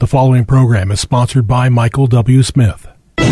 The following program is sponsored by Michael W. Smith. The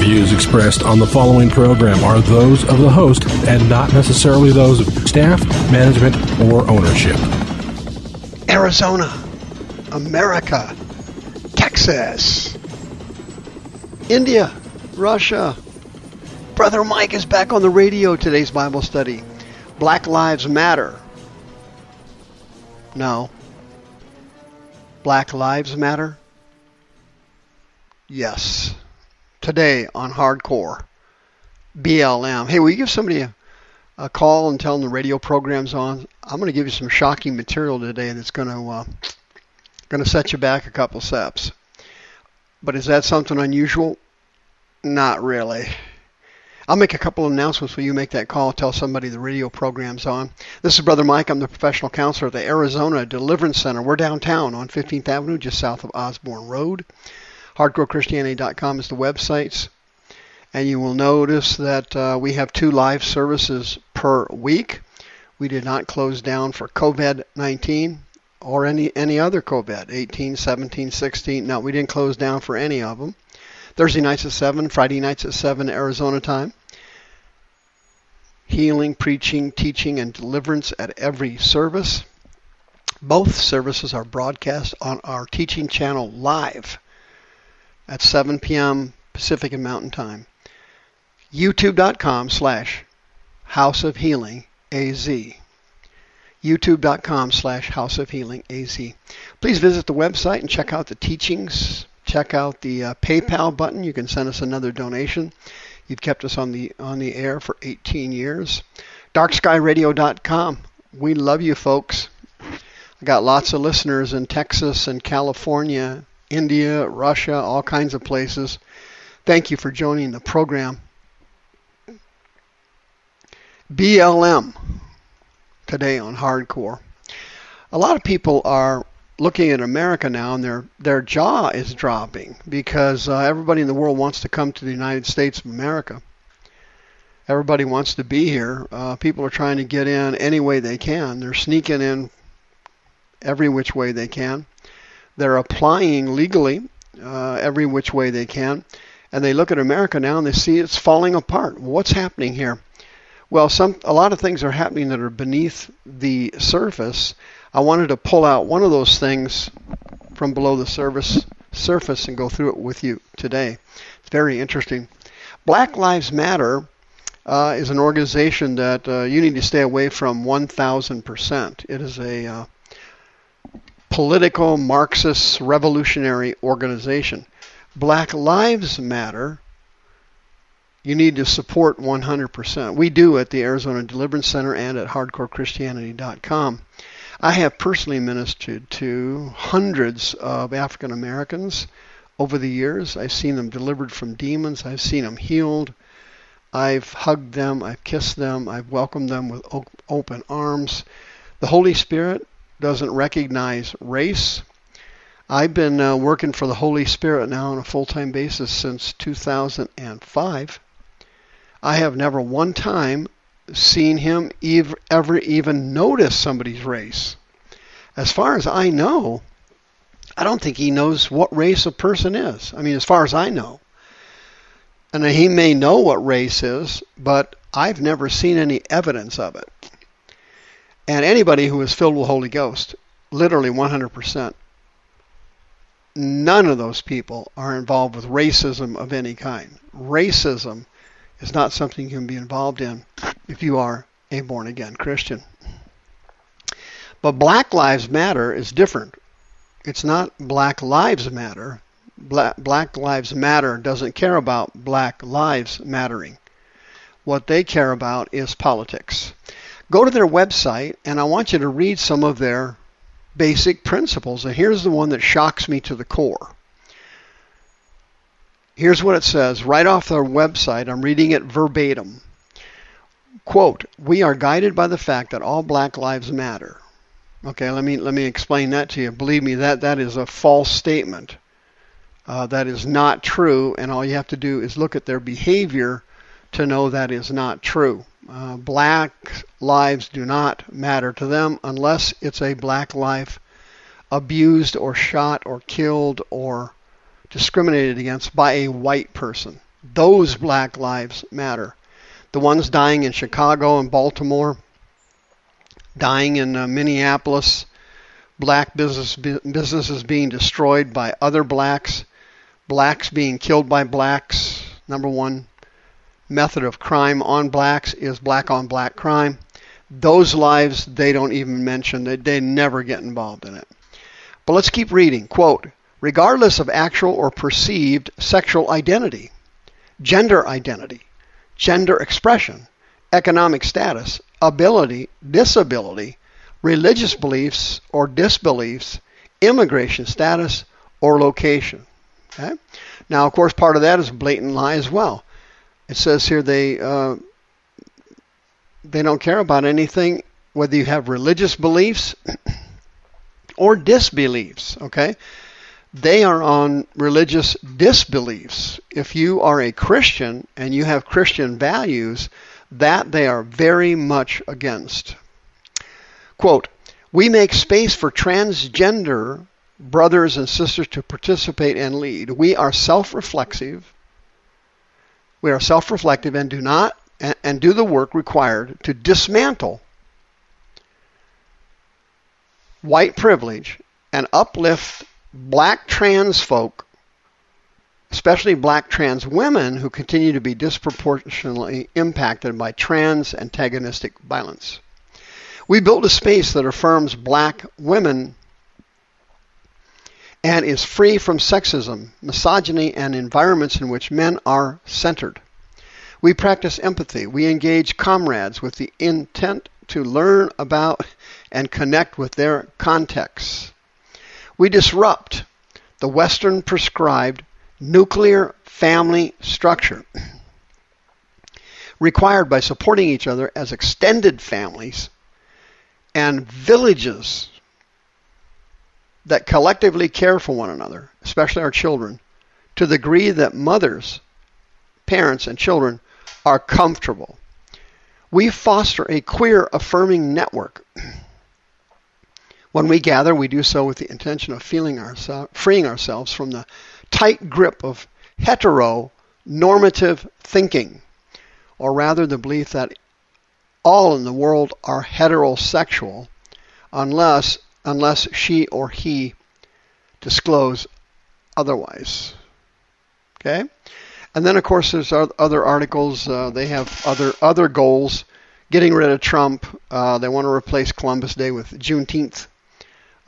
views expressed on the following program are those of the host and not necessarily those of staff, management, or ownership. Arizona, America, Texas, India, Russia. Brother Mike is back on the radio today's Bible study. Black Lives Matter. No. Black Lives Matter? Yes. Today on Hardcore. BLM. Hey, will you give somebody a, a call and tell them the radio program's on? I'm going to give you some shocking material today that's going to uh, going to set you back a couple steps. But is that something unusual? Not really. I'll make a couple of announcements when you make that call. Tell somebody the radio program's on. This is Brother Mike. I'm the professional counselor at the Arizona Deliverance Center. We're downtown on 15th Avenue, just south of Osborn Road. HardcoreChristianity.com is the website. And you will notice that uh, we have two live services per week. We did not close down for COVID 19 or any, any other COVID 18, 17, 16. No, we didn't close down for any of them. Thursday nights at 7, Friday nights at 7 Arizona time healing, preaching, teaching, and deliverance at every service. Both services are broadcast on our teaching channel live at 7 p.m. Pacific and Mountain Time. YouTube.com slash House of Healing AZ. YouTube.com slash House of Healing AZ. Please visit the website and check out the teachings. Check out the uh, PayPal button. You can send us another donation. You've kept us on the on the air for 18 years. DarkSkyRadio.com. We love you, folks. I got lots of listeners in Texas and California, India, Russia, all kinds of places. Thank you for joining the program. BLM today on Hardcore. A lot of people are looking at America now, and their their jaw is dropping because uh, everybody in the world wants to come to the United States of America. Everybody wants to be here. Uh, people are trying to get in any way they can. They're sneaking in every which way they can. They're applying legally uh, every which way they can, and they look at America now and they see it's falling apart. What's happening here? Well, some a lot of things are happening that are beneath the surface I wanted to pull out one of those things from below the surface surface and go through it with you today. It's very interesting. Black Lives Matter uh, is an organization that uh, you need to stay away from 1,000%. It is a uh, political Marxist revolutionary organization. Black Lives Matter, you need to support 100%. We do at the Arizona Deliverance Center and at hardcorechristianity.com. I have personally ministered to hundreds of African Americans over the years. I've seen them delivered from demons, I've seen them healed. I've hugged them, I've kissed them, I've welcomed them with open arms. The Holy Spirit doesn't recognize race. I've been uh, working for the Holy Spirit now on a full time basis since 2005. I have never one time seen him ever even notice somebody's race. As far as I know, I don't think he knows what race a person is. I mean, as far as I know. And he may know what race is, but I've never seen any evidence of it. And anybody who is filled with Holy Ghost, literally 100%, none of those people are involved with racism of any kind. Racism is not something you can be involved in if you are a born again Christian. But Black Lives Matter is different. It's not Black Lives Matter. Black, Black Lives Matter doesn't care about Black Lives Mattering. What they care about is politics. Go to their website, and I want you to read some of their basic principles. And here's the one that shocks me to the core. Here's what it says right off their website. I'm reading it verbatim. Quote, we are guided by the fact that all black lives matter. Okay, let me let me explain that to you. Believe me, that that is a false statement. Uh, that is not true, and all you have to do is look at their behavior to know that is not true. Uh, black lives do not matter to them unless it's a black life abused or shot or killed or discriminated against by a white person. Those black lives matter. The ones dying in Chicago and Baltimore, dying in uh, Minneapolis, black business businesses being destroyed by other blacks, blacks being killed by blacks. Number one method of crime on blacks is black on black crime. Those lives they don't even mention. They, they never get involved in it. But let's keep reading. Quote, regardless of actual or perceived sexual identity, gender identity, gender expression, economic status, ability, disability, religious beliefs or disbeliefs, immigration status, or location. Okay? Now, of course, part of that is blatant lie as well. It says here they uh, they don't care about anything, whether you have religious beliefs or disbeliefs. Okay, they are on religious disbeliefs. If you are a Christian and you have Christian values, that they are very much against. Quote, we make space for transgender brothers and sisters to participate and lead. We are self reflexive. We are self reflective and do not and, and do the work required to dismantle white privilege and uplift black trans folk, especially black trans women who continue to be disproportionately impacted by trans antagonistic violence. We built a space that affirms black women and is free from sexism, misogyny, and environments in which men are centered. We practice empathy. We engage comrades with the intent to learn about and connect with their contexts. We disrupt the Western prescribed nuclear family structure required by supporting each other as extended families and villages that collectively care for one another, especially our children, to the degree that mothers, parents, and children are comfortable. We foster a queer affirming network. When we gather, we do so with the intention of feeling ourselves, freeing ourselves from the tight grip of hetero normative thinking, or rather the belief that all in the world are heterosexual unless unless she or he disclose otherwise. Okay? And then of course there's other articles. Uh, they have other other goals. Getting rid of Trump. Uh, they want to replace Columbus Day with Juneteenth.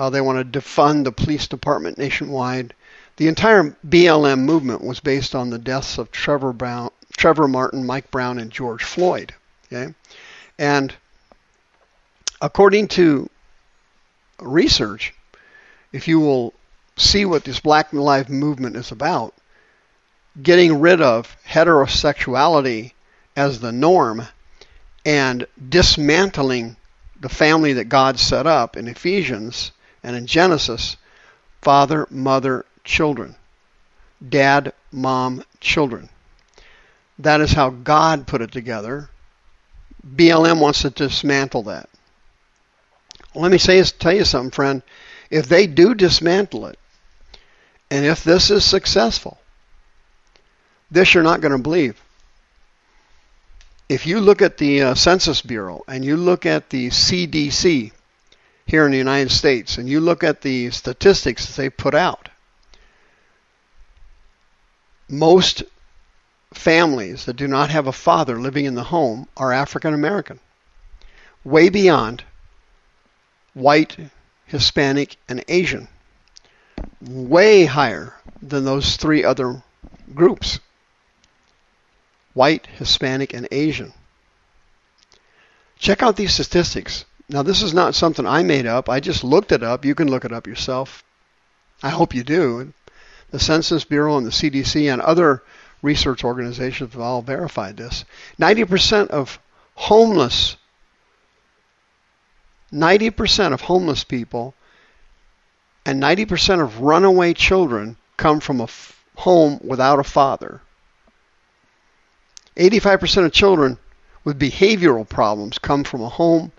Uh, they want to defund the police department nationwide. The entire BLM movement was based on the deaths of Trevor Brown, Trevor Martin, Mike Brown, and George Floyd. Okay, and according to research, if you will see what this Black Lives Movement is about, getting rid of heterosexuality as the norm and dismantling the family that God set up in Ephesians and in Genesis father, mother, children, dad, mom, children. That is how God put it together. BLM wants to dismantle that. Let me say, tell you something, friend. If they do dismantle it, and if this is successful, this you're not going to believe. If you look at the uh, Census Bureau and you look at the CDC here in the United States and you look at the statistics that they put out, most families that do not have a father living in the home are African American, way beyond white, Hispanic, and Asian, way higher than those three other groups white, Hispanic, and Asian. Check out these statistics. Now, this is not something I made up. I just looked it up. You can look it up yourself. I hope you do. The Census Bureau and the CDC and other research organizations have all verified this. 90% of homeless 90% of homeless people and 90% of runaway children come from a home without a father. 85% of children with behavioral problems come from a home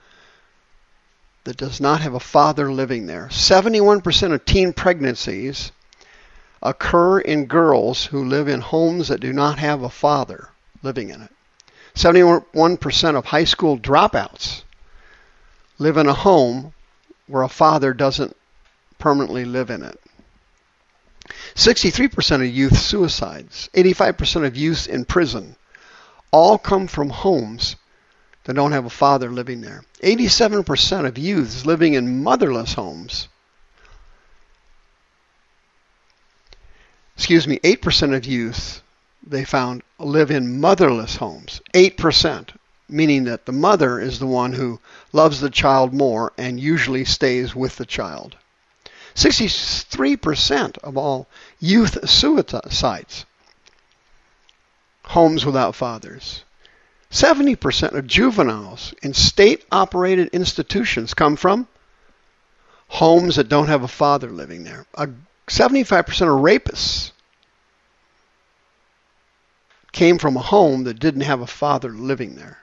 that does not have a father living there. 71% of teen pregnancies occur in girls who live in homes that do not have a father living in it. 71% of high school dropouts live in a home where a father doesn't permanently live in it. 63% of youth suicides, 85% of youth in prison, all come from homes that don't have a father living there. 87% of youths living in motherless homes. Excuse me, 8% of youth they found live in motherless homes. 8%, meaning that the mother is the one who loves the child more and usually stays with the child. 63% of all youth suicides, homes without fathers. 70% of juveniles in state operated institutions come from homes that don't have a father living there. 75% of rapists came from a home that didn't have a father living there.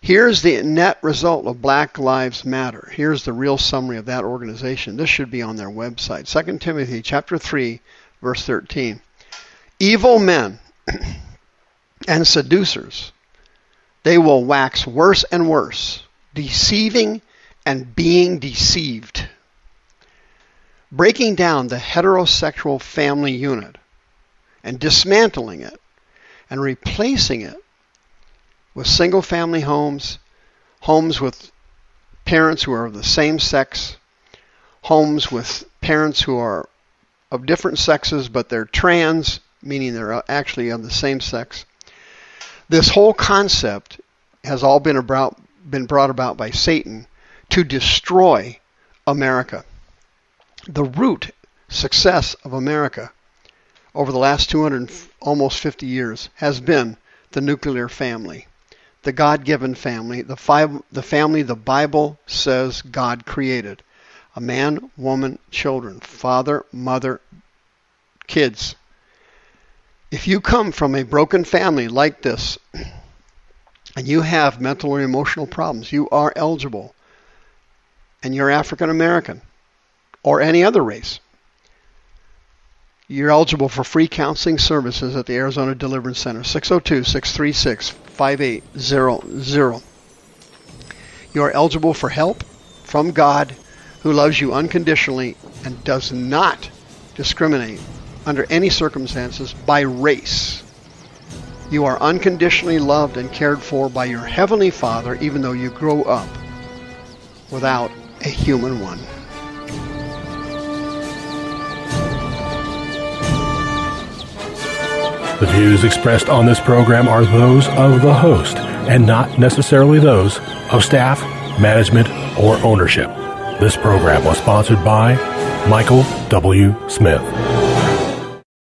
Here's the net result of Black Lives Matter. Here's the real summary of that organization. This should be on their website. 2 Timothy chapter 3 verse 13. Evil men and seducers, they will wax worse and worse, deceiving and being deceived, breaking down the heterosexual family unit and dismantling it and replacing it with single family homes, homes with parents who are of the same sex, homes with parents who are of different sexes but they're trans, meaning they're actually of the same sex. This whole concept has all been about been brought about by Satan to destroy America. The root success of America over the last 200 almost 50 years has been the nuclear family, the God-given family, the, the family the Bible says God created. A man, woman, children, father, mother, kids. If you come from a broken family like this, and you have mental or emotional problems, you are eligible, and you're African American or any other race, you're eligible for free counseling services at the Arizona Deliverance Center, 602 636 5800. You are eligible for help from God who loves you unconditionally and does not discriminate under any circumstances by race. You are unconditionally loved and cared for by your Heavenly Father even though you grow up without a human one. The views expressed on this program are those of the host and not necessarily those of staff, management, or ownership. This program was sponsored by Michael W. Smith.